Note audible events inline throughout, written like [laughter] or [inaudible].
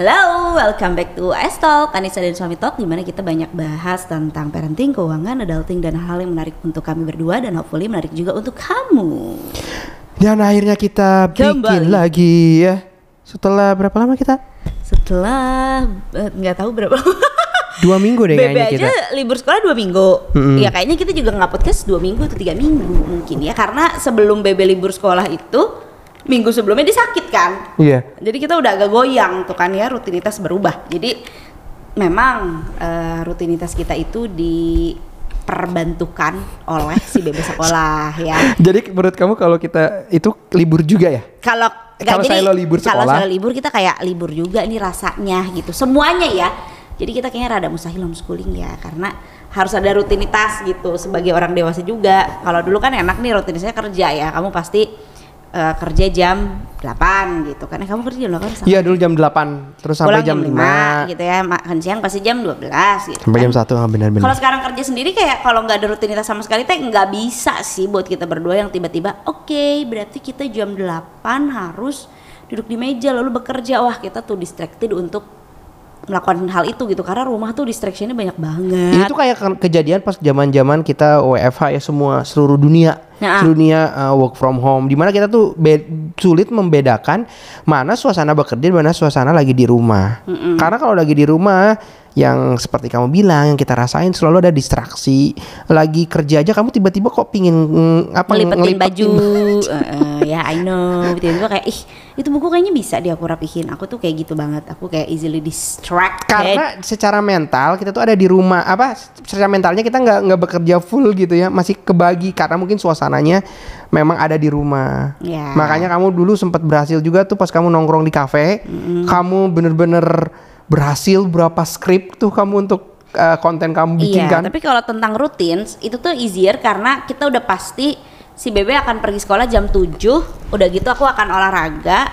Halo, welcome back to S Talk, Anissa dan Suami Talk Di mana kita banyak bahas tentang parenting, keuangan, adulting, dan hal yang menarik untuk kami berdua Dan hopefully menarik juga untuk kamu Dan akhirnya kita bikin Kembali. lagi ya. Setelah berapa lama kita? Setelah, eh, nggak tahu berapa Dua minggu deh Bebe kayaknya aja kita. libur sekolah dua minggu Mm-mm. Ya kayaknya kita juga nggak podcast dua minggu atau tiga minggu mungkin ya Karena sebelum Bebe libur sekolah itu Minggu sebelumnya dia sakit kan Iya. Jadi kita udah agak goyang tuh kan ya rutinitas berubah. Jadi memang eh, rutinitas kita itu diperbantukan oleh si bebek sekolah ya. [laughs] Jadi menurut kamu kalau kita itu libur juga ya? Kalau nggak, Kalau saya lo libur kalau sekolah. saya libur kita kayak libur juga nih rasanya gitu. Semuanya ya. Jadi kita kayaknya rada mustahil homeschooling ya karena harus ada rutinitas gitu sebagai orang dewasa juga. Kalau dulu kan enak nih rutinitasnya kerja ya. Kamu pasti eh, kerja jam 8 gitu kan. Eh, kamu kerja jam 8 sama Iya dulu jam 8 terus sampai pulang jam 5 gitu ya makan siang pasti jam 12 gitu sampai kan. jam 1 ah, kalau benar-benar. sekarang kerja sendiri kayak kalau nggak ada rutinitas sama sekali teh nggak bisa sih buat kita berdua yang tiba-tiba oke berarti kita jam 8 harus duduk di meja lalu bekerja wah kita tuh distracted untuk melakukan hal itu gitu karena rumah tuh distractionnya banyak banget Itu kayak ke- kejadian pas zaman-zaman kita WFH ya semua seluruh dunia. Nah. Seluruh dunia uh, work from home di mana kita tuh sulit membedakan mana suasana bekerja dan mana suasana lagi di rumah. Karena kalau lagi di rumah yang seperti kamu bilang yang kita rasain selalu ada distraksi. Lagi kerja aja kamu tiba-tiba kok pingin mm, apa ngelipetin baju. [laughs] Eh, eh, ya I know. Tiba-tiba kayak ih itu buku kayaknya bisa di aku rapihin. Aku tuh kayak gitu banget. Aku kayak easily distracted. Karena secara mental kita tuh ada di rumah apa secara mentalnya kita nggak nggak bekerja full gitu ya masih kebagi karena mungkin suasananya memang ada di rumah. Ya. makanya kamu dulu sempat berhasil juga tuh pas kamu nongkrong di kafe. Kamu bener-bener berhasil berapa skrip tuh kamu untuk uh, konten kamu bikin Iya, kan tapi kalau tentang rutin itu tuh easier karena kita udah pasti si Bebe akan pergi sekolah jam 7, udah gitu aku akan olahraga,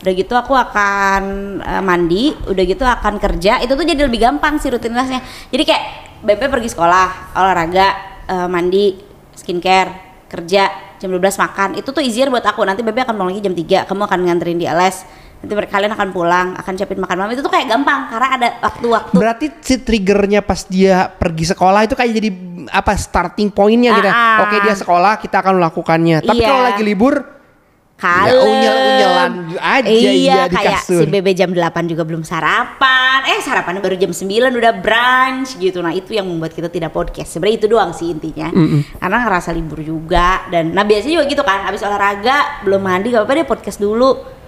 udah gitu aku akan eh, mandi, udah gitu akan kerja. Itu tuh jadi lebih gampang sih rutinitasnya. Jadi kayak Bebe pergi sekolah, olahraga, eh, mandi, skincare, kerja, jam 12 makan. Itu tuh easier buat aku. Nanti Bebe akan pulang lagi jam 3, kamu akan nganterin di les. Nanti kalian akan pulang, akan siapin makan malam. Itu tuh kayak gampang karena ada waktu-waktu Berarti si triggernya pas dia pergi sekolah itu kayak jadi apa starting pointnya gitu. Ah, ah. Oke dia sekolah kita akan melakukannya. Tapi Iya. kalau lagi libur Kalem. Ya, unyel-unyelan aja iya, iya di kayak kasur. si Bebe jam 8 juga belum sarapan. Eh sarapannya baru jam 9 udah brunch gitu. Nah, itu yang membuat kita tidak podcast. Sebenarnya itu doang sih intinya. Karena ngerasa libur juga dan nah biasanya juga gitu kan. Habis olahraga belum mandi gak apa-apa deh podcast dulu.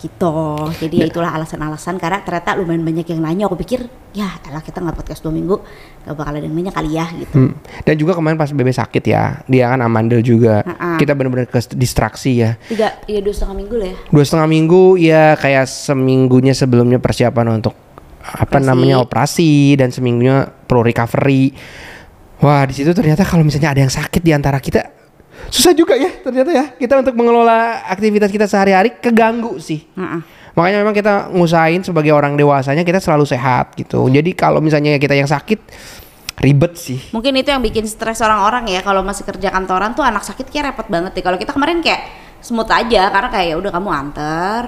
Gitu. Jadi ya itulah alasan-alasan karena ternyata lumayan banyak yang nanya. Aku pikir ya elah kita nggak podcast dua minggu gak bakal ada yang nanya kali ya gitu. Hmm. Dan juga kemarin pas Bebe sakit ya, dia kan amandel juga. Ha-ha. Kita bener-bener ke distraksi ya. Tiga, ya dua setengah minggu lah ya. Dua setengah minggu ya kayak seminggunya sebelumnya persiapan untuk apa Operasi. namanya operasi dan seminggunya pro recovery. Wah di situ ternyata kalau misalnya ada yang sakit di antara kita susah juga ya ternyata ya kita untuk mengelola aktivitas kita sehari-hari keganggu sih. Heeh. Makanya memang kita ngusahain sebagai orang dewasanya kita selalu sehat gitu. Jadi kalau misalnya kita yang sakit ribet sih. Mungkin itu yang bikin stres orang-orang ya kalau masih kerja kantoran tuh anak sakit kayak repot banget deh. Kalau kita kemarin kayak smooth aja karena kayak ya udah kamu anter,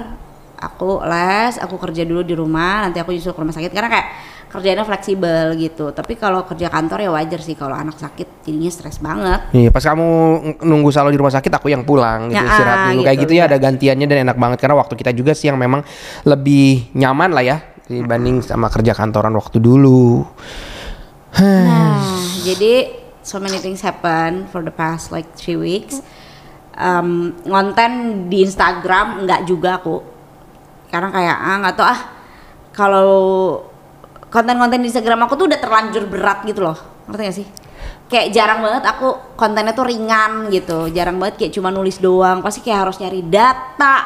aku les, aku kerja dulu di rumah, nanti aku nyusul ke rumah sakit karena kayak kerjanya fleksibel gitu. Tapi kalau kerja kantor ya wajar sih kalau anak sakit jadinya stres banget. Nih pas kamu ng- nunggu selalu di rumah sakit aku yang pulang gitu Ya, istirahat dulu kayak gitu, gitu ya iya. ada gantiannya dan enak banget karena waktu kita juga sih yang memang lebih nyaman lah ya dibanding sama kerja kantoran waktu dulu. Nah, jadi so many things happen for the past like three weeks. Um, ngonten di Instagram nggak juga aku, karena kayak ah nggak tau ah kalau konten-konten di Instagram aku tuh udah terlanjur berat gitu loh, ngerti gak sih? Kayak jarang banget aku kontennya tuh ringan gitu, jarang banget kayak cuma nulis doang, pasti kayak harus nyari data,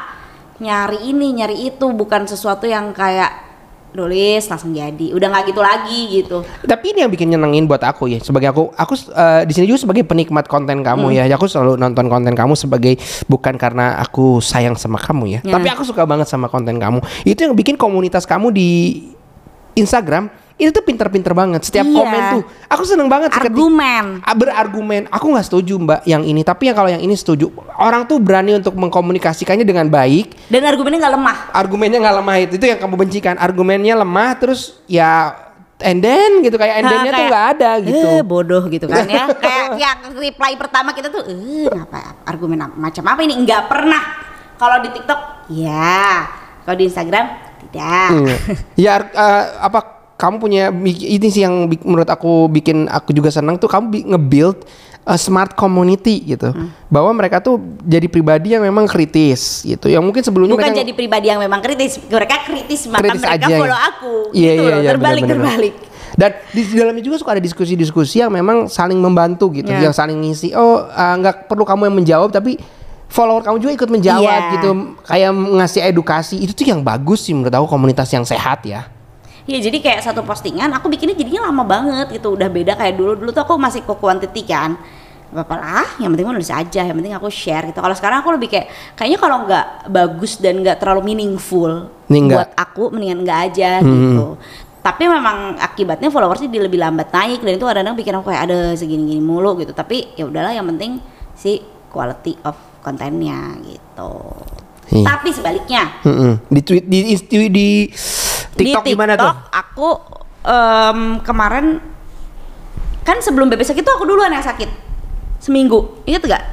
nyari ini, nyari itu, bukan sesuatu yang kayak nulis langsung jadi, udah nggak gitu lagi gitu. Tapi ini yang bikin nyenengin buat aku ya sebagai aku aku eh, di sini juga sebagai penikmat konten kamu ya. Aku selalu nonton konten kamu sebagai bukan karena aku sayang sama kamu ya, Ya. tapi aku suka banget sama konten kamu. Itu yang bikin komunitas kamu di Instagram itu tuh pinter-pinter banget. Setiap Iya. komen tuh, aku seneng banget. ketika- Argumen. Ah, berargumen. Aku nggak setuju mbak yang ini, tapi yang kalau yang ini setuju. Orang tuh berani untuk mengkomunikasikannya dengan baik. Dan argumennya nggak lemah. Argumennya nggak lemah itu, itu yang kamu bencikan. Argumennya lemah, terus ya and then gitu kayak and Nah, then-nya tuh kayak, nggak ada gitu. Eh, bodoh gitu kan ya. [laughs] kayak yang reply pertama kita tuh, eh, apa argumen macam apa ini? Nggak pernah. Kalau di TikTok, ya. Kalau di Instagram, tidak. Iya. ya eh, apa kamu punya ini sih yang menurut aku bikin aku juga senang tuh kamu nge-build a smart community gitu. Hmm. Bahwa mereka tuh jadi pribadi yang memang kritis gitu. Yang mungkin sebelumnya Bukan mereka jadi pribadi yang memang kritis, mereka kritis maka kritis mereka aja ya. follow aku. Iya gitu iya loh, iya terbalik benar-benar. terbalik. Dan di dalamnya juga suka ada diskusi-diskusi yang memang saling membantu gitu, Iya. yang saling ngisi. Oh, ah, nggak perlu kamu yang menjawab tapi follower kamu juga ikut menjawab Iya. gitu. Kayak ngasih edukasi. Itu tuh yang bagus sih menurut aku komunitas yang sehat ya. Iya jadi kayak satu postingan aku bikinnya jadinya lama banget gitu udah beda kayak dulu dulu tuh aku masih ke quantity kan Gak apa lah yang penting nulis aja yang penting aku share gitu kalau sekarang aku lebih kayak kayaknya kalau nggak bagus dan nggak terlalu meaningful Ini buat aku mendingan nggak aja Hmm. gitu tapi memang akibatnya followersnya di lebih lambat naik dan itu kadang-kadang bikin aku kayak ada segini-gini mulu gitu tapi ya udahlah yang penting si quality of kontennya gitu Iya. tapi sebaliknya Mm-mm. Di tweet di, di, di TikTok, di gimana tuh? aku em, kemarin kan sebelum Bebe sakit tuh aku duluan yang sakit seminggu inget gak?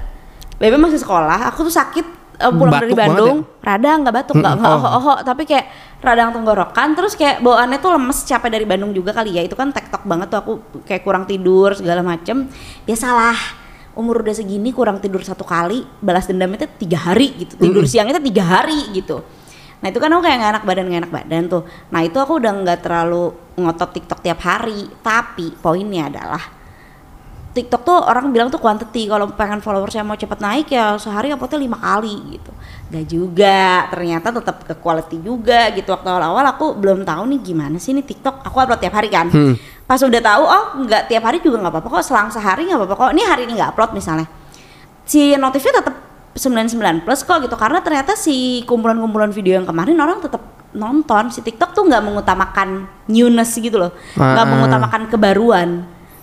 Bebe masih sekolah aku tuh sakit eh, pulang dari Batuk banget Bandung radang nggak batuk nggak Mm-mm. nggak Oh. oho tapi kayak radang tenggorokan terus kayak bawaannya tuh lemes capek dari Bandung juga kali ya itu kan tektok banget tuh aku kayak kurang tidur segala macem biasalah umur udah segini kurang tidur satu kali balas dendam itu tiga hari gitu tidur siang itu tiga hari gitu Nah itu kan aku kayak gak enak badan gak enak badan tuh. Nah itu aku udah nggak terlalu ngotot TikTok tiap hari. Tapi poinnya adalah TikTok tuh orang bilang tuh quantity. Kalau pengen followersnya mau cepet naik ya sehari uploadnya lima kali gitu. Gak juga. Ternyata tetap ke quality juga gitu. Waktu awal-awal aku belum tahu nih gimana sih nih TikTok. Aku upload tiap hari kan. Hmm. Pas udah tahu oh nggak tiap hari juga nggak apa-apa kok. Selang sehari nggak apa-apa kok. Ini hari ini nggak upload misalnya si notifnya tetap 99 plus kok gitu karena ternyata si kumpulan-kumpulan video yang kemarin orang tetap nonton si TikTok tuh nggak mengutamakan newness gitu loh nggak Ah. mengutamakan kebaruan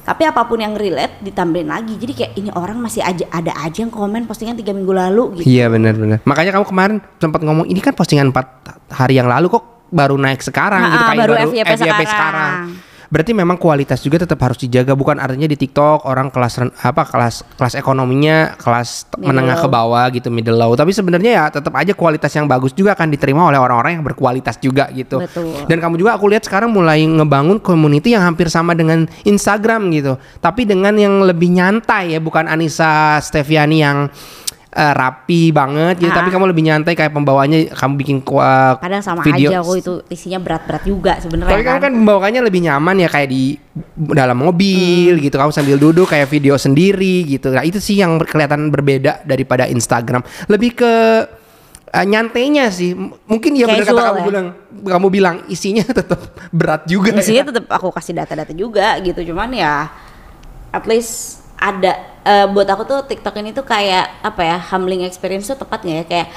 tapi apa pun yang relate ditambahin lagi jadi kayak ini orang masih aja ada aja yang komen postingan tiga minggu lalu gitu Iya benar-benar. Makanya kamu kemarin sempat ngomong ini kan postingan 4 hari yang lalu kok baru naik sekarang Ah, gitu ah, kayak baru FYP sekarang. sekarang. Berarti memang kualitas juga tetap harus dijaga bukan artinya di TikTok orang kelas apa kelas kelas ekonominya kelas Middle menengah ke low. bawah gitu middle low tapi sebenarnya ya tetap aja kualitas yang bagus juga akan diterima oleh orang-orang yang berkualitas juga gitu. Betul. Dan kamu juga aku lihat sekarang mulai ngebangun community yang hampir sama dengan Instagram gitu. Tapi dengan yang lebih nyantai ya bukan Anissa Steviani yang eh, rapi banget gitu Ah. tapi kamu lebih nyantai kayak pembawanya kamu bikin uh, padahal sama video aja aku itu isinya berat-berat juga sebenarnya tapi kamu kan membawakannya lebih nyaman ya kayak di dalam mobil Hmm. gitu kamu sambil duduk kayak video sendiri gitu. Nah, itu sih yang kelihatan berbeda daripada Instagram. Lebih ke uh, nyantainya sih. Mungkin ya benar kata kamu ya. bilang kamu bilang isinya [laughs] tetap berat juga. Isinya ya. tetap aku kasih data-data juga gitu cuman ya at least ada eh, buat aku tuh TikTok ini tuh kayak apa ya humbling experience tuh tepat nggak ya? Kayak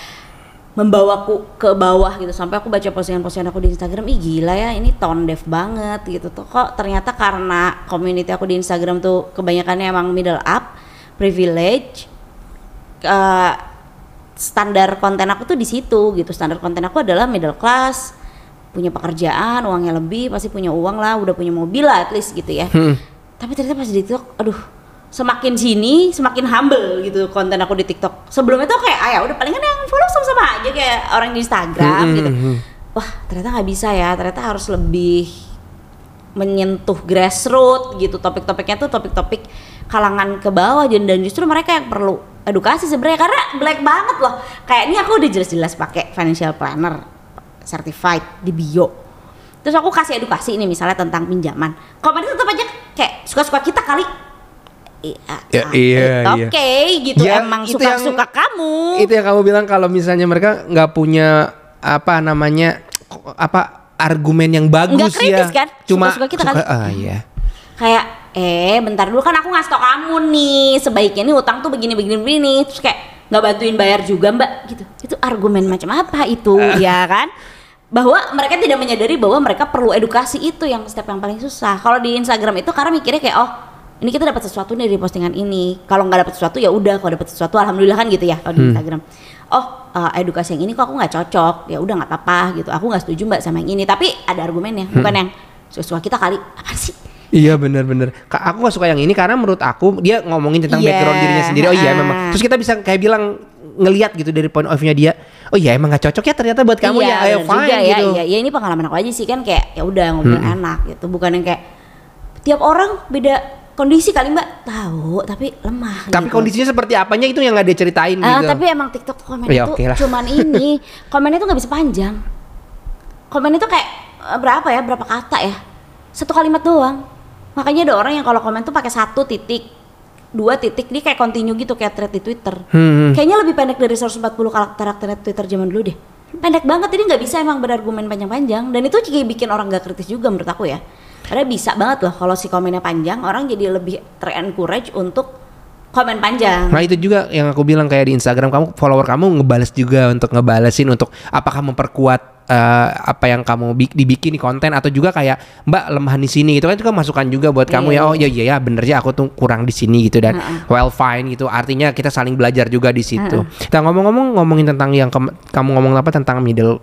membawaku ke bawah gitu. Sampai aku baca postingan-postingan aku di Instagram ih gila ya ini tone deaf banget gitu tuh. Kok ternyata karena community aku di Instagram tuh kebanyakannya emang middle up privilege eh, standar konten aku tuh di situ gitu. Standar konten aku adalah middle class punya pekerjaan uangnya lebih pasti punya uang lah udah punya mobil lah at least gitu ya. Hmm. tapi ternyata pas di TikTok aduh semakin sini semakin humble gitu konten aku di TikTok. Sebelumnya tuh kayak ah ya udah palingan yang follow sama-sama aja kayak orang di Instagram Hmm, gitu. hmm, wah ternyata nggak bisa ya ternyata harus lebih menyentuh grassroots gitu. Topik-topiknya tuh topik-topik kalangan ke bawah dan dan justru mereka yang perlu edukasi sebenarnya karena black banget loh. Kayak ini aku udah jelas-jelas pakai financial planner certified di bio. Terus aku kasih edukasi ini misalnya tentang pinjaman. Komennya tetap aja kayak suka-suka kita kali Iya, Ya, iya, iya. oke gitu Ya, emang suka-suka yang- kamu Itu yang kamu bilang kalau misalnya mereka nggak punya apa namanya apa argumen yang bagus kritis ya. kan? Cuma Suka-suka kita suka- kali. ah iya. kayak eh bentar dulu kan aku ngasih tau kamu nih sebaiknya nih utang tuh begini begini begini terus kayak nggak bantuin bayar juga mbak gitu itu argumen macam apa itu Eh. ya kan bahwa mereka tidak menyadari bahwa mereka perlu edukasi itu yang step yang paling susah. Kalau di Instagram itu karena mikirnya kayak oh ini kita dapat sesuatu nih dari postingan ini. Kalau nggak dapat sesuatu ya udah. Kalau dapat sesuatu alhamdulillah kan gitu ya kalau di Hmm. Instagram. Oh uh, edukasi yang ini kok aku nggak cocok. Ya udah nggak apa-apa gitu. Aku nggak setuju mbak sama yang ini. Tapi ada argumennya. Hmm. Bukan yang sesuai kita kali. Apa sih? Iya bener-bener. Ka- Aku gak suka yang ini karena menurut aku dia ngomongin tentang Iya, background dirinya sendiri. Oh iya ah. memang. Terus kita bisa kayak bilang ngelihat gitu dari point of view-nya dia. Oh iya emang gak cocok ya ternyata buat kamu iya, ya. Ayo fine juga ya, gitu. Iya, iya, ini pengalaman aku aja sih kan kayak ya udah ngobrol Hmm. enak gitu. Bukan yang kayak tiap orang beda kondisi kali mbak tahu tapi lemah. Tapi gitu. kondisinya seperti apanya itu yang gak dia ceritain Ah, gitu. tapi emang TikTok komen Ya, itu oke lah. cuman [laughs] ini komennya tuh nggak bisa panjang. Komen itu kayak eh, berapa ya berapa kata ya satu kalimat doang. Makanya ada orang yang kalau komen tuh pakai satu titik dua titik dia kayak continue gitu kayak thread di Twitter. Hmm. Kayaknya lebih pendek dari 140 karakter karakter Twitter zaman dulu deh. Pendek banget jadi nggak bisa emang berargumen panjang-panjang dan itu juga bikin orang gak kritis juga menurut aku ya. Karena bisa banget loh kalau si komennya panjang orang jadi lebih ter-encourage untuk komen panjang. Nah itu juga yang aku bilang kayak di Instagram kamu follower kamu ngebales juga untuk ngebalesin untuk apakah memperkuat eh, apa yang kamu bi- dibikin di konten atau juga kayak Mbak lemahan di sini gitu kan itu kan masukan juga buat kamu Iya, ya oh iya iya ya bener ya aku tuh kurang di sini gitu dan Heeh. well fine gitu artinya kita saling belajar juga di situ. Nah ngomong-ngomong ngomongin tentang yang kamu ngomong apa tentang middle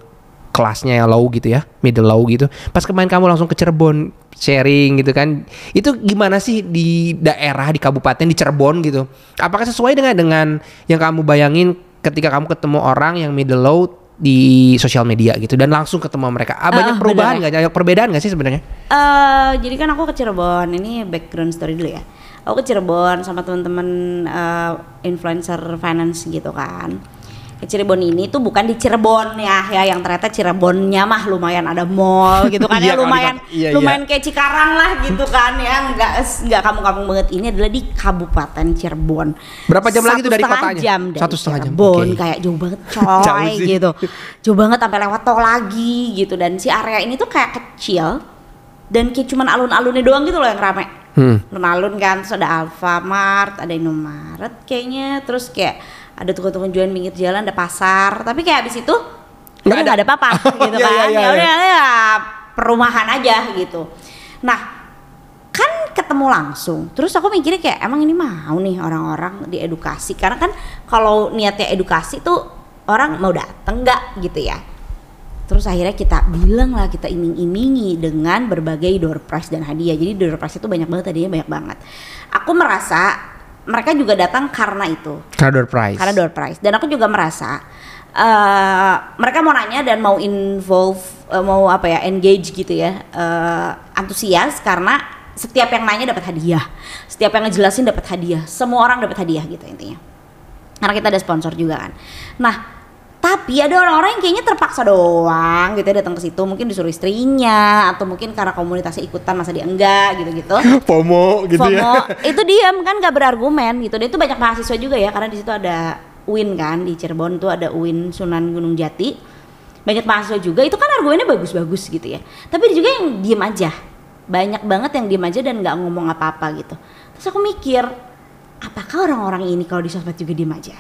kelasnya yang low gitu ya middle low gitu pas kemarin kamu langsung ke Cirebon sharing gitu kan itu gimana sih di daerah di kabupaten di Cirebon gitu apakah sesuai dengan dengan yang kamu bayangin ketika kamu ketemu orang yang middle low di sosial media gitu dan langsung ketemu mereka ah, banyak Ah, perubahan nggak banyak perbedaan nggak sih sebenarnya Eh, jadi kan aku ke Cirebon. Ini background story dulu ya. Aku ke Cirebon sama teman-teman eh, influencer finance gitu kan. Cirebon ini tuh bukan di Cirebon ya, ya yang ternyata Cirebonnya mah lumayan ada mall gitu kan [laughs] Iya, ya, kalau lumayan iya, iya. lumayan kayak Cikarang lah gitu kan ya, nggak nggak kampung-kampung banget. Ini adalah di Kabupaten Cirebon. Berapa jam lagi tuh dari Satu setengah kotanya? Jam dari Satu setengah jam, Cirebon, oke. kayak jauh banget [laughs] coy Jauh sih. gitu. Jauh banget sampai lewat tol lagi gitu dan si area ini tuh kayak kecil dan kayak cuman alun-alunnya doang gitu loh yang rame hmm. alun-alun kan terus ada Alfamart ada Indomaret kayaknya terus kayak ada tukang-tukang jualan pinggir jalan ada pasar. Tapi kayak abis itu Nggak ada. ada apa-apa [laughs] gitu Iya, kan. iya, iya, ya udah ya perumahan aja gitu. Nah kan ketemu langsung. Terus aku mikirnya kayak emang ini mau nih orang-orang diedukasi? Karena kan kalau niatnya edukasi tuh orang mau dateng nggak gitu ya. Terus akhirnya kita bilang lah kita iming-imingi dengan berbagai door prize dan hadiah. Jadi door prize itu banyak banget tadinya banyak banget. Aku merasa mereka juga datang karena itu, karena door prize karena door prize. Dan aku juga merasa eh mereka mau nanya dan mau involve, eh, mau apa ya engage gitu ya, eh, antusias karena setiap yang nanya dapat hadiah, setiap yang ngejelasin dapat hadiah, semua orang dapat hadiah gitu intinya. Karena kita ada sponsor juga kan. Nah, tapi ada orang-orang yang kayaknya terpaksa doang gitu ya datang ke situ. Mungkin disuruh istrinya atau mungkin karena komunitasnya ikutan masa dia enggak gitu-gitu. [laughs] FOMO gitu ya. FOMO. Itu diam kan gak berargumen gitu. Dan itu banyak mahasiswa juga ya karena di situ ada UIN kan di Cirebon tuh ada UIN Sunan Gunung Jati. Banyak mahasiswa juga. Itu kan argumennya bagus-bagus gitu ya. Tapi juga yang diem aja. Banyak banget yang diem aja dan nggak ngomong apa-apa gitu. Terus aku mikir apakah orang-orang ini kalau di sosmed juga diem aja?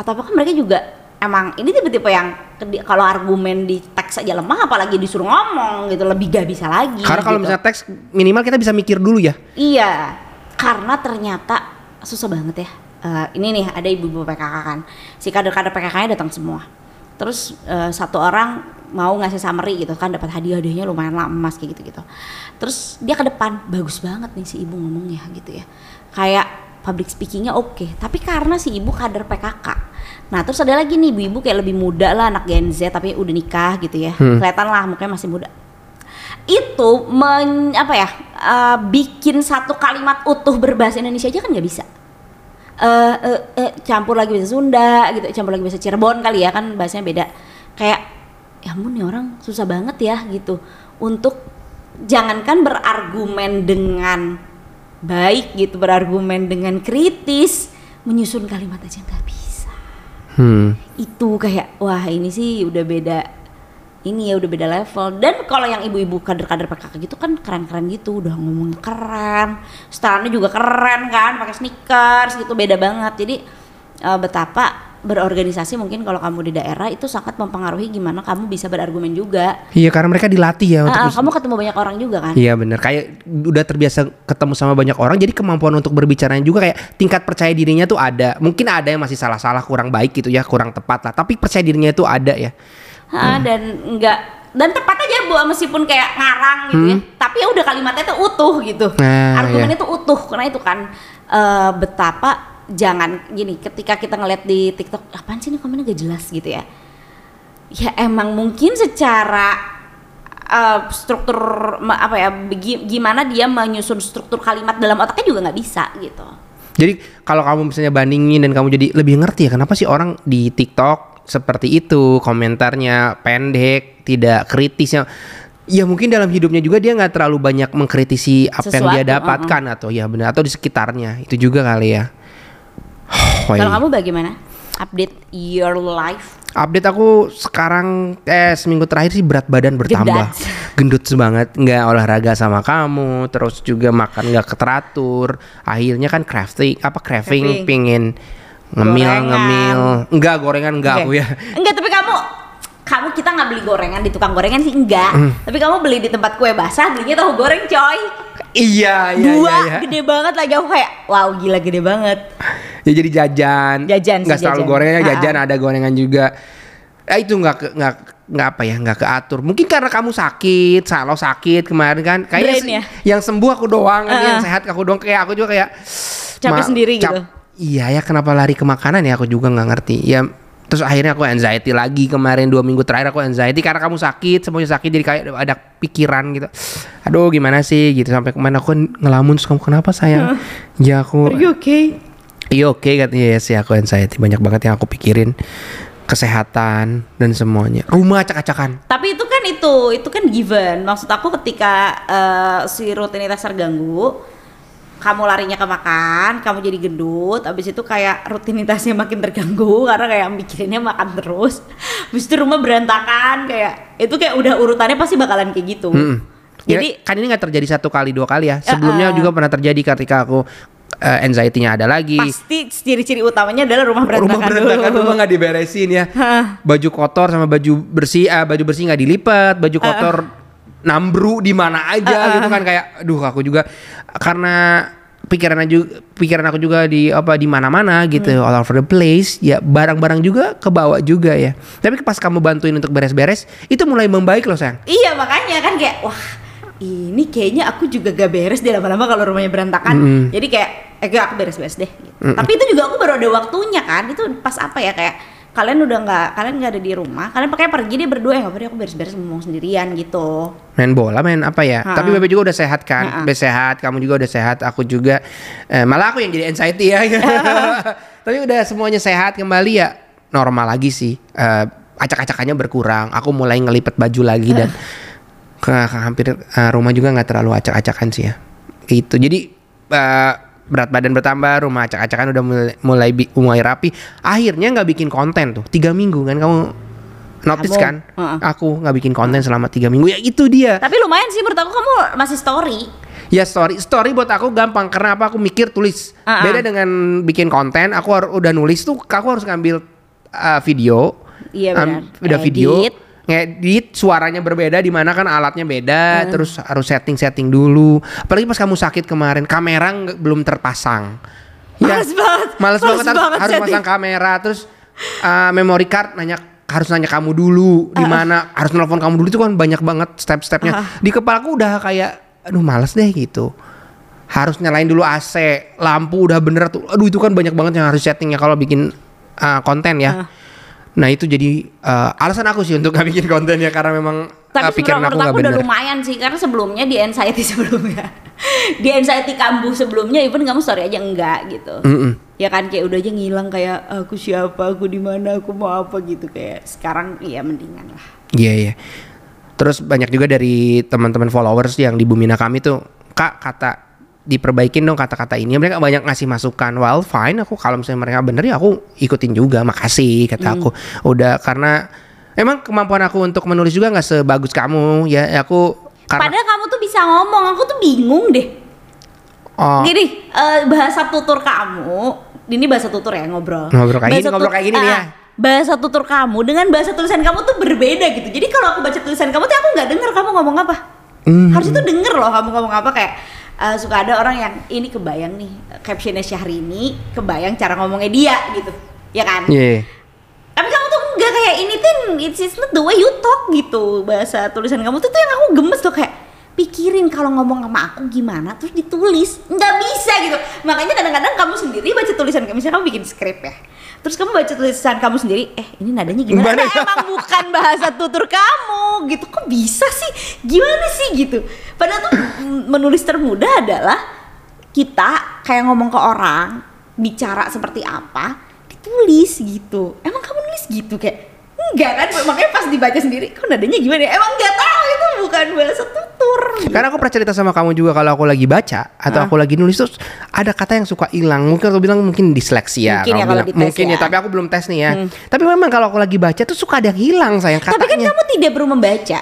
Atau apakah mereka juga emang ini tipe-tipe yang kalau argumen di teks aja lemah apalagi disuruh ngomong gitu lebih gak bisa lagi karena kalau gitu. misalnya teks minimal kita bisa mikir dulu ya Iya, karena ternyata susah banget ya. Eh, ini nih ada ibu-ibu PKK kan, si kader-kader PKK-nya datang semua. Terus eh, satu orang mau ngasih summary gitu kan, dapat hadiah-hadiahnya lumayan lah emas kayak gitu-gitu. Terus dia ke depan, bagus banget nih si ibu ngomongnya gitu ya. Kayak public speakingnya oke, tapi karena si ibu kader PKK. Nah terus ada lagi nih ibu-ibu kayak lebih muda lah anak Gen Z tapi udah nikah gitu ya, kelihatan lah mukanya masih muda. Itu men, apa ya eh, bikin satu kalimat utuh berbahasa Indonesia aja kan nggak bisa. Eh, eh, eh, campur lagi bahasa Sunda gitu campur lagi bahasa Cirebon kali ya kan bahasanya beda. Kayak ya ampun nih orang susah banget ya gitu. Untuk jangankan berargumen dengan baik gitu berargumen dengan kritis menyusun kalimat aja nggak bisa hmm. itu kayak wah ini sih udah beda ini ya udah beda level dan kalau yang ibu-ibu kader-kader PKK gitu kan keren-keren gitu udah ngomong keren setelannya juga keren kan pakai sneakers gitu beda banget jadi eh, betapa berorganisasi mungkin kalau kamu di daerah itu sangat mempengaruhi gimana kamu bisa berargumen juga. Iya karena mereka dilatih ya untuk Ah, kamu ketemu banyak orang juga kan. Iya bener kayak udah terbiasa ketemu sama banyak orang jadi kemampuan untuk berbicaranya juga kayak tingkat percaya dirinya tuh ada mungkin ada yang masih salah-salah kurang baik gitu ya kurang tepat lah tapi percaya dirinya itu ada ya Ah, dan enggak dan tepat aja bu meskipun kayak ngarang gitu ya tapi ya udah kalimatnya itu utuh gitu Hmm. Nah, argumennya iya. itu utuh karena itu kan eh, betapa jangan gini ketika kita ngeliat di TikTok apaan sih ini komennya gak jelas? gitu ya. Ya emang mungkin secara eh, struktur apa ya gimana dia menyusun struktur kalimat dalam otaknya juga nggak bisa gitu. Jadi kalau kamu misalnya bandingin dan kamu jadi lebih ngerti ya kenapa sih orang di TikTok seperti itu komentarnya pendek, tidak kritis ya. Ya mungkin dalam hidupnya juga dia nggak terlalu banyak mengkritisi apa yang dia Sesuatu, dapatkan atau ya benar atau di sekitarnya. Itu juga kali ya. Kalau kamu bagaimana update your life Update aku sekarang eh seminggu terakhir sih berat badan bertambah. [laughs] Gendut banget, nggak olahraga sama kamu, terus juga makan nggak keteratur. Akhirnya kan crafting apa craving Craving. pingin ngemil Gorengan. ngemil. Enggak gorengan enggak Oke. aku ya. Enggak, tapi kamu kamu kita nggak beli gorengan di tukang gorengan sih enggak. Hmm. Tapi kamu beli di tempat kue basah belinya tahu goreng coy. Iya iya Dua iya. iya. gede banget lagi aku kayak wow gila gede banget. Ya jadi jajan. Jajan sih, Nggak selalu jajan. Ha-ha. jajan ada gorengan juga. Ya itu nggak nggak nggak apa ya nggak keatur. Mungkin karena kamu sakit, salah sakit kemarin kan. Kayaknya Brain ya? yang sembuh aku doang, Ha-ha. yang sehat aku doang. Kayak aku juga kayak Capek sendiri gitu. Iya ya kenapa lari ke makanan ya aku juga nggak ngerti. Ya terus akhirnya aku anxiety lagi kemarin dua minggu terakhir aku anxiety karena kamu sakit semuanya sakit jadi kayak ada pikiran gitu aduh gimana sih? Gitu. Sampai kemarin aku ngelamun terus kamu kenapa sayang? Ya aku okay? Iya oke katanya. Ya sih aku anxiety banyak banget yang aku pikirin. Kesehatan dan semuanya. Rumah acak-acakan. Tapi itu kan itu, itu kan given. Maksud aku ketika eh, si rutinitas terganggu, kamu larinya ke makan, kamu jadi gendut, abis itu kayak rutinitasnya makin terganggu [laughs] karena kayak mikirinnya makan terus. Habis itu rumah berantakan kayak itu kayak udah urutannya pasti bakalan kayak gitu. Ya, Jadi kan ini nggak terjadi satu kali dua kali ya. Sebelumnya Uh-uh. juga pernah terjadi ketika aku eh, anxiety-nya ada lagi. Pasti ciri-ciri utamanya adalah rumah berantakan, rumah berantakan dulu. rumah nggak diberesin ya. Hah. baju kotor sama baju bersih ah baju bersih nggak dilipat baju kotor nambru di mana aja gitu kan kayak aduh aku juga karena pikiran juga pikiran aku juga di apa di mana-mana gitu all over the place. Ya barang-barang juga kebawa juga ya. Tapi pas kamu bantuin untuk beres-beres itu mulai membaik loh sayang. Iya makanya kan kayak wah ini kayaknya aku juga gak beres deh lama-lama kalau rumahnya berantakan. Mm-mm. Jadi kayak eh gak, aku beres-beres deh. gitu. Tapi itu juga aku baru ada waktunya kan. Itu pas apa ya kayak kalian udah nggak kalian nggak ada di rumah kalian pakai pergi deh berdua ya apa-apa, aku beres-beres ngomong sendirian gitu main bola main apa ya Ha-ha. tapi Bebe juga udah sehat kan. Bebe sehat kamu juga udah sehat aku juga eh, malah aku yang jadi anxiety ya [laughs] tapi udah semuanya sehat kembali ya normal lagi sih Eh, acak-acakannya berkurang aku mulai ngelipet baju lagi dan [laughs] ke, hampir eh, rumah juga nggak terlalu acak-acakan sih ya itu jadi eh, berat badan bertambah rumah acak-acakan udah mulai mulai, mulai rapi akhirnya nggak bikin konten tuh tiga minggu kan kamu notice kan ha-ha. aku nggak bikin konten selama tiga minggu ya itu dia tapi lumayan sih menurut aku kamu masih story Ya story, story buat aku gampang karena apa? Aku mikir tulis. Ah, ah. Beda dengan bikin konten, aku udah nulis tuh, aku harus ngambil uh, video. Iya, benar. udah video, Edit. Ngedit, suaranya berbeda, di mana kan alatnya Ah. beda, terus harus setting-setting dulu. Apalagi pas kamu sakit kemarin, kamera belum terpasang. Males banget. Males, Males banget, harus, banget harus pasang kamera, terus uh, memory card nanya harus nanya kamu dulu di mana harus nelfon kamu dulu itu kan banyak banget step-stepnya Ah. di kepalaku udah kayak aduh males deh gitu harus nyalain dulu AC lampu udah bener tuh aduh itu kan banyak banget yang harus settingnya kalau bikin uh, konten ya Ah. Nah itu jadi uh, alasan aku sih untuk [laughs] gak bikin konten ya karena memang uh, tapi pikiran aku sebenarnya menurut gak aku udah lumayan sih karena sebelumnya di anxiety [laughs] sebelumnya di anxiety kambuh sebelumnya even kamu story aja enggak gitu. Mm-mm. ya kan kayak udah aja ngilang kayak aku siapa? Aku di mana? Aku mau apa? gitu kayak sekarang iya mendingan lah. Iya iya. Terus banyak juga dari teman-teman followers yang di Bumina kami tuh, kak kata diperbaikin dong kata-kata ini. Mereka banyak ngasih masukan. Well fine, aku kalau misalnya mereka bener ya aku ikutin juga. Makasih kata aku. Udah karena emang kemampuan aku untuk menulis juga nggak sebagus kamu ya. Aku karena padahal kamu tuh bisa ngomong aku tuh bingung deh oh, gini eh, bahasa tutur kamu ini bahasa tutur ya ngobrol. Ngobrol kayak Bahasa gini, ngobrol kayak gini nih ya. ah, Bahasa tutur kamu dengan bahasa tulisan kamu tuh berbeda gitu. Jadi kalau aku baca tulisan kamu tuh aku nggak dengar kamu ngomong apa. Hmm. Harus itu denger loh kamu ngomong apa kayak eh, suka ada orang yang ini kebayang nih captionnya Syahrini, kebayang cara ngomongnya dia gitu. Ya kan? Iya. Tapi kamu tuh nggak kayak ini tuh it's, it's not the way you talk gitu. Bahasa tulisan kamu tuh tuh yang aku gemes tuh kayak pikirin kalau ngomong sama aku gimana terus ditulis. Nggak bisa gitu. Makanya kadang-kadang kamu sendiri baca tulisan kamu. Misalnya kamu bikin skrip ya. Terus kamu baca tulisan kamu sendiri eh ini nadanya gimana? Nah, emang bukan bahasa tutur kamu. Gitu. Kok bisa sih? Gimana sih? Gitu. Padahal tuh menulis termudah adalah kita kayak ngomong ke orang bicara seperti apa ditulis gitu. Emang kamu nulis gitu? Kayak enggak kan? Makanya pas dibaca sendiri kok nadanya gimana ya? emang nggak tahu bukan bahasa tutur Karena aku pernah cerita sama kamu juga kalau aku lagi baca atau Hah? aku lagi nulis terus ada kata yang suka hilang. Mungkin aku bilang mungkin disleksia. Mungkin ya kalau dites mungkin ya. ya. tapi aku belum tes nih ya. Hmm. Tapi memang kalau aku lagi baca tuh suka ada yang hilang sayang katanya. tapi kan kamu tidak perlu membaca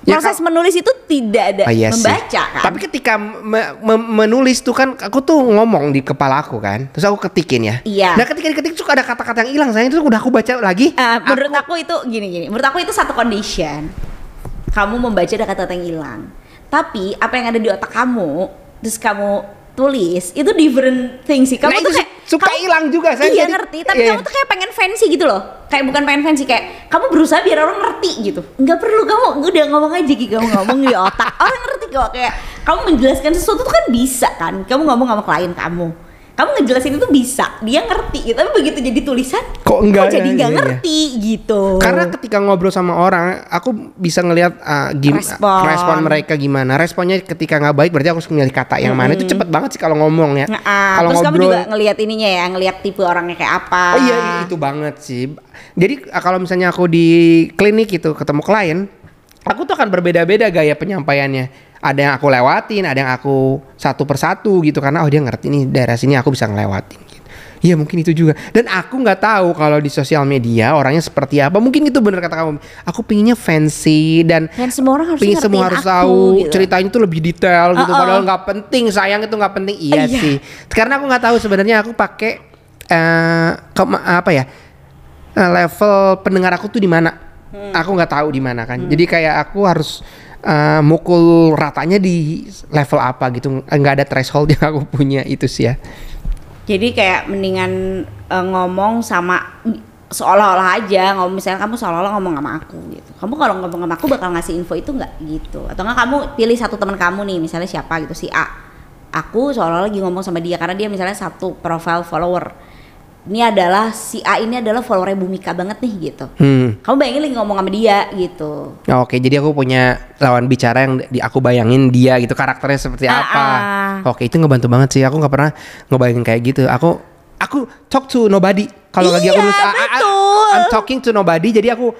Ya, proses menulis itu tidak ada Oh, iya sih. membaca kan Tapi ketika me- me- menulis tuh kan aku tuh ngomong di kepala aku kan. Terus aku ketikin ya. Iya. Nah ketika diketik suka ada kata-kata yang hilang sayang itu udah aku baca lagi. Ah, menurut aku, itu gini gini menurut aku itu satu condition kamu membaca ada kata-kata yang hilang. Tapi apa yang ada di otak kamu terus kamu tulis itu different thing sih. Kamu Nah, tuh kayak suka kamu- hilang juga, saya iya jadi- ngerti. Tapi iya. kamu tuh kayak pengen fancy gitu loh. Kayak bukan pengen fancy kayak kamu berusaha biar orang ngerti gitu. Nggak perlu kamu udah ngomong aja gitu kamu ngomong di otak. Orang ngerti kok kayak kamu menjelaskan sesuatu tuh kan bisa kan. Kamu ngomong sama klien kamu kamu ngejelasin itu bisa dia ngerti gitu tapi begitu jadi tulisan Kok enggak jadi ya? nggak Iya, iya. ngerti gitu Karena ketika ngobrol sama orang, aku bisa ngelihat uh, gim- Respon. respon mereka gimana. Responnya ketika nggak baik, berarti aku harus milih kata yang mana. Itu cepet banget sih kalau ngomong ya. Nah, ah, kalau terus kamu ngobrol, juga ngelihat ininya ya, ngelihat tipe orangnya kayak apa. oh iya itu banget sih. Jadi uh, kalau misalnya aku di klinik itu ketemu klien, aku tuh akan berbeda-beda gaya penyampaiannya. Ada yang aku lewatin, ada yang aku satu persatu gitu karena oh dia ngerti nih daerah sini aku bisa ngelewatin. gitu. Iya mungkin itu juga. Dan aku nggak tahu kalau di sosial media orangnya seperti apa. Mungkin itu bener kata kamu. Aku pinginnya fancy dan Dan semua orang harus Pingin semua harus aku, tahu gitu. ceritanya itu lebih detail gitu Uh-uh. padahal nggak penting sayang itu nggak penting iya, Iya. sih karena aku nggak tahu sebenarnya aku pakai eh ke- apa ya eh, level pendengar aku tuh di mana Hmm. aku nggak tahu di mana kan jadi kayak aku harus eh, mukul ratanya di level apa gitu nggak ada threshold yang aku punya itu sih ya Jadi kayak mendingan eh, ngomong sama seolah-olah aja ngomong misalnya kamu seolah-olah ngomong sama aku gitu. Kamu kalau ngomong sama aku bakal ngasih info itu nggak gitu. Atau nggak kamu pilih satu teman kamu nih, misalnya siapa gitu si A. Aku seolah-olah lagi ngomong sama dia karena dia misalnya satu profile follower. Ini adalah si A ini adalah followernya Bumika banget nih gitu. hmm. Kamu bayangin lagi ngomong sama dia gitu. Oke, jadi aku punya lawan bicara yang di, aku bayangin dia gitu karakternya seperti Ah, apa. ah. Oke, itu ngebantu banget sih. Aku nggak pernah ngebayangin kayak gitu. Aku aku talk to nobody. Kalau lagi aku Iya, nulis, I- I- betul. I'm talking to nobody. Jadi aku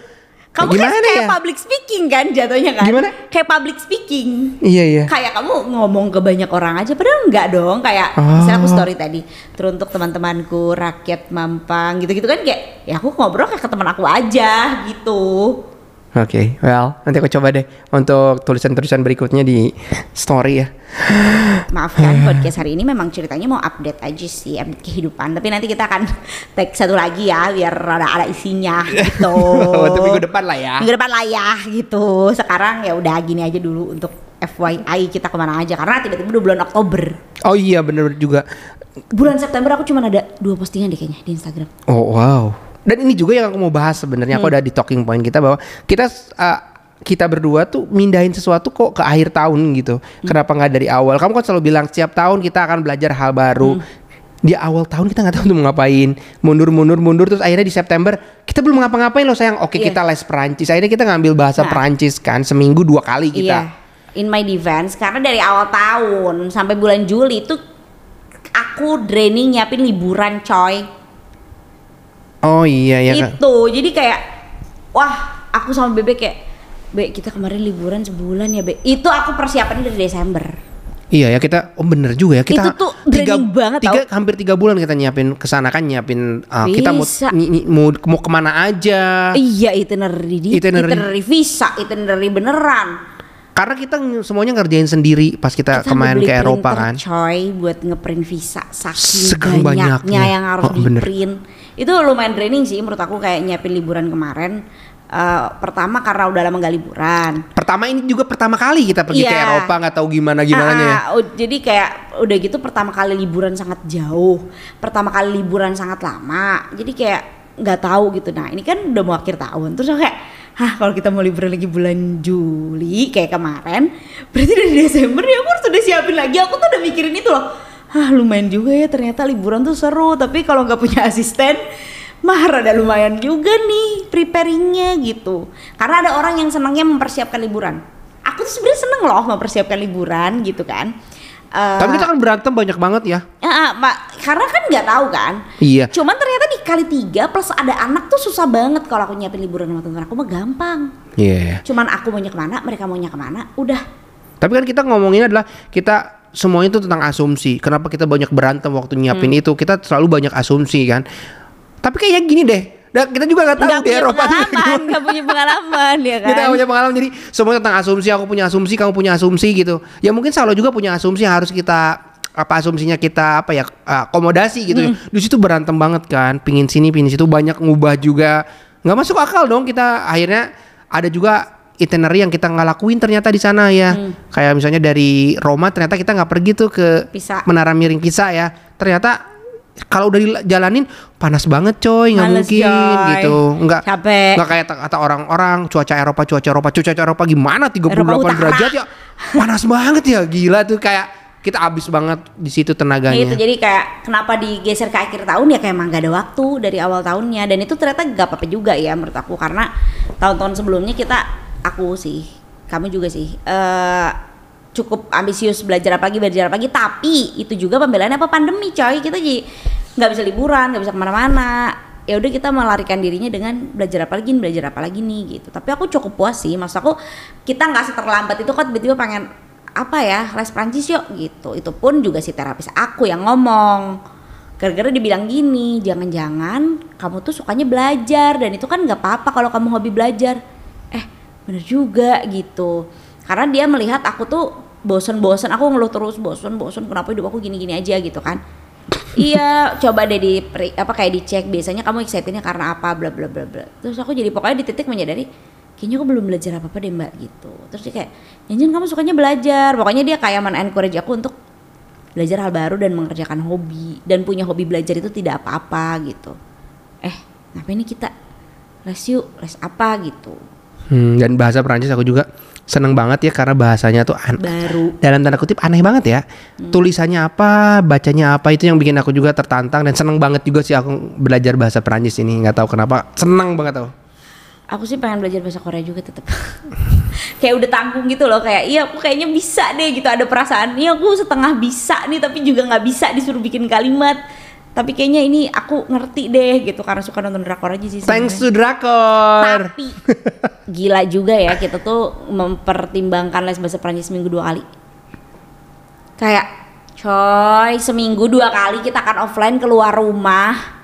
Kamu gimana kan kayak ya? public speaking kan jatuhnya kan? Gimana? Kayak public speaking. Iya iya. Kayak kamu ngomong ke banyak orang aja padahal enggak dong kayak Oh. misalnya aku story tadi teruntuk teman-temanku rakyat mampang gitu-gitu kan kayak ya aku ngobrol kayak ke teman aku aja gitu. Oke, well nanti aku coba deh untuk tulisan-tulisan berikutnya di story ya. Maafkan podcast hari ini memang ceritanya mau update aja sih update kehidupan tapi nanti kita akan [laughs] tag satu lagi ya biar ada ada isinya gitu. [laughs] Untuk minggu depan lah ya. Minggu depan lah ya gitu. Sekarang ya udah gini aja dulu untuk FYI kita ke mana aja karena tiba-tiba udah bulan Oktober. Oh iya bener juga. Bulan September aku cuma ada dua postingan deh kayaknya di Instagram. Oh wow. Dan ini juga yang aku mau bahas sebenarnya. Aku Hmm. ada di talking point kita bahwa kita uh, kita berdua tuh mindahin sesuatu kok ke akhir tahun gitu. Hmm. Kenapa nggak dari awal? Kamu kan selalu bilang setiap tahun kita akan belajar hal baru. Hmm. Di awal tahun kita nggak tahu mau ngapain. Mundur mundur mundur terus akhirnya di September kita belum ngapa-ngapain loh sayang. Oke Iya. kita les Perancis. Akhirnya kita ngambil bahasa Nah. Perancis kan seminggu dua kali kita. Iya. In my defense karena dari awal tahun sampai bulan Juli itu aku draining nyiapin liburan coy. Oh iya ya kan. itu. Jadi kayak wah, aku sama Bebe kayak Be, kita kemarin liburan sebulan ya, Be. Itu aku persiapannya dari Desember. Iya ya kita, oh bener juga ya kita Itu tuh draining banget tiga, tau. hampir tiga bulan kita nyiapin ke sana kan nyiapin uh, kita mau, ny- ny- mau mau ke mana aja. Iya, itinerary di Itinerary. itinerary visa, itinerary beneran. Karena kita semuanya ngerjain sendiri pas kita, Kita kemarin ke Eropa printer, kan. coy buat ngeprint visa saking banyaknya, banyaknya. yang harus Oh, bener. Itu lumayan draining sih menurut aku kayak nyiapin liburan kemarin. Eh, pertama karena udah lama gak liburan. Pertama ini juga pertama kali kita pergi ke Iya. Eropa nggak tahu gimana gimana ya. Ah, jadi kayak udah gitu pertama kali liburan sangat jauh. Pertama kali liburan sangat lama jadi kayak nggak tahu gitu. Nah ini kan udah mau akhir tahun terus kayak hah kalau kita mau liburan lagi bulan Juli kayak kemarin berarti dari Desember ya aku harus udah siapin lagi. Aku tuh udah mikirin itu loh hah lumayan juga ya ternyata liburan tuh seru. Tapi kalau nggak punya asisten [laughs] mah rada lumayan juga nih preparingnya gitu. Karena ada orang yang senangnya mempersiapkan liburan. Aku tuh sebenarnya seneng loh mempersiapkan liburan gitu kan. Eh, Tapi kita kan berantem banyak banget ya. ah, Pak, karena kan nggak tahu kan. Iya. cuman ternyata di kali tiga plus ada anak tuh susah banget kalau aku nyiapin liburan sama teman aku mah gampang. Iya. cuman aku maunya ke mana mereka maunya ke mana udah. Tapi kan kita ngomongin adalah kita semuanya itu tentang asumsi. Kenapa kita banyak berantem waktu Hmm. nyiapin itu? Kita selalu banyak asumsi kan. Tapi kayak gini deh. Nah, kita juga nggak tahu nggak di punya Eropa pengalaman nggak punya pengalaman ya kan Kita nggak punya pengalaman jadi semua tentang asumsi. Aku punya asumsi, kamu punya asumsi gitu. Ya mungkin Salo juga punya asumsi yang harus kita apa asumsinya kita apa ya akomodasi gitu. Hmm. Di situ berantem banget kan. Pingin sini, pingin situ banyak ngubah juga. Nggak masuk akal dong kita akhirnya ada juga itinerary yang kita nggak lakuin ternyata di sana ya. Hmm. Kayak misalnya dari Roma ternyata kita nggak pergi tuh ke Pisa. Menara Miring Pisa ya. Ternyata kalau udah dijalanin panas banget coy nggak mungkin coy. gitu nggak Capek. nggak kayak kata orang-orang cuaca Eropa cuaca Eropa cuaca Eropa gimana 38 Eropa derajat ya panas banget ya gila tuh kayak kita habis banget di situ Ya tenaganya itu jadi kayak kenapa digeser ke akhir tahun ya kayak emang gak ada waktu dari awal tahunnya dan itu ternyata gak apa-apa juga ya menurut aku karena tahun-tahun sebelumnya kita aku sih kamu juga sih eh cukup ambisius belajar apa lagi belajar apa lagi. Tapi itu juga pembelaannya apa? Pandemi coy. Kita jadi nggak bisa liburan nggak bisa ke mana-mana. Ya udah kita melarikan dirinya dengan belajar apa lagi belajar apa lagi nih gitu. Tapi aku cukup puas sih. Maksud aku kita nggak seterlambat itu kok tiba-tiba pengen apa ya les Prancis yuk gitu. Itu pun juga si terapis aku yang ngomong. Gara-gara dibilang gini jangan-jangan kamu tuh sukanya belajar dan itu kan nggak apa-apa kalau kamu hobi belajar bener juga gitu. Karena dia melihat aku tuh bosen-bosen aku ngeluh terus bosen-bosen kenapa hidup aku gini-gini aja? gitu kan. Iya coba deh di apa kayak dicek biasanya kamu excitednya karena apa? Bla bla bla bla. Terus aku jadi pokoknya di titik menyadari kayaknya aku belum belajar apa apa deh mbak gitu. Terus dia kayak jangan kamu sukanya belajar. Pokoknya dia kayak men-encourage aku untuk belajar hal baru dan mengerjakan hobi dan punya hobi belajar itu tidak apa-apa gitu. Eh ngapain nih kita? Les yuk les apa? gitu Hmm, dan bahasa Perancis aku juga seneng banget ya karena bahasanya tuh an- baru. dalam tanda kutip aneh banget ya. Tulisannya apa bacanya apa itu yang bikin aku juga tertantang dan seneng banget juga sih aku belajar bahasa Perancis ini. Nggak tahu kenapa seneng banget tau aku sih pengen belajar bahasa Korea juga tetap [laughs] kayak udah tanggung gitu loh kayak iya aku kayaknya bisa deh gitu. Ada perasaan iya aku setengah bisa nih tapi juga nggak bisa disuruh bikin kalimat tapi kayaknya ini aku ngerti deh gitu karena suka nonton drakor aja sih thanks sebenarnya. to drakor. Tapi gila juga ya kita tuh mempertimbangkan les bahasa Prancis seminggu dua kali. Kayak coy seminggu dua kali kita akan offline keluar rumah.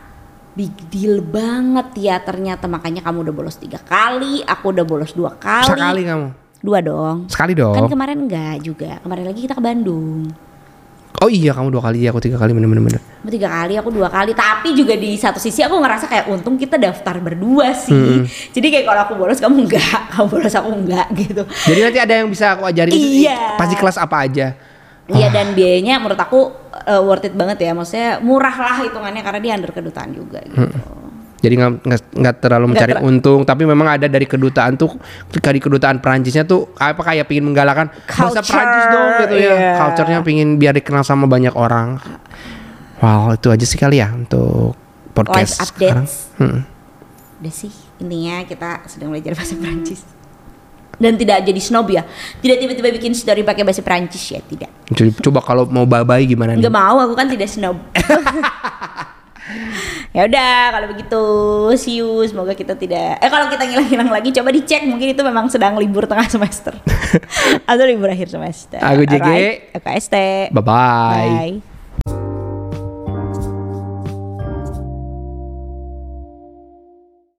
Big deal banget ya ternyata. Makanya kamu udah bolos tiga kali aku udah bolos dua kali. Sekali kamu? Dua dong. Sekali kan dong kemarin enggak juga. Kemarin lagi kita ke Bandung oh iya kamu dua kali ya aku tiga kali bener-bener bener. Kamu tiga kali aku dua kali. Tapi juga di satu sisi aku ngerasa kayak untung kita daftar berdua sih. Jadi kayak kalau aku bolos kamu enggak. [laughs] Kamu bolos aku enggak gitu. Jadi nanti ada yang bisa aku ajarin Iya. pasti kelas apa aja. Iya dan biayanya menurut aku uh, worth it banget ya. Maksudnya murah lah hitungannya karena dia under kedutaan juga gitu jadi nggak terlalu mencari ter- untung. Tapi memang ada dari kedutaan tuh dari kedutaan Perancisnya tuh apa kayak pingin menggalakkan bahasa Culture, Perancis dong gitu ya. iya. culture-nya pingin biar dikenal sama banyak orang. Wow itu aja sih kali ya untuk podcast Life sekarang. Updates Hmm. udah sih intinya kita sedang belajar bahasa Perancis. Dan tidak jadi snob ya. Tidak tiba-tiba bikin story pakai bahasa Perancis ya tidak. Coba kalau mau bye-bye gimana nih? Nggak mau aku kan tidak snob [laughs] ya udah kalau begitu see you. Semoga kita tidak eh kalau kita ngilang-ngilang lagi coba dicek mungkin itu memang sedang libur tengah semester. [laughs] Atau libur akhir semester. Aku JG. Alright, aku ST bye-bye. Bye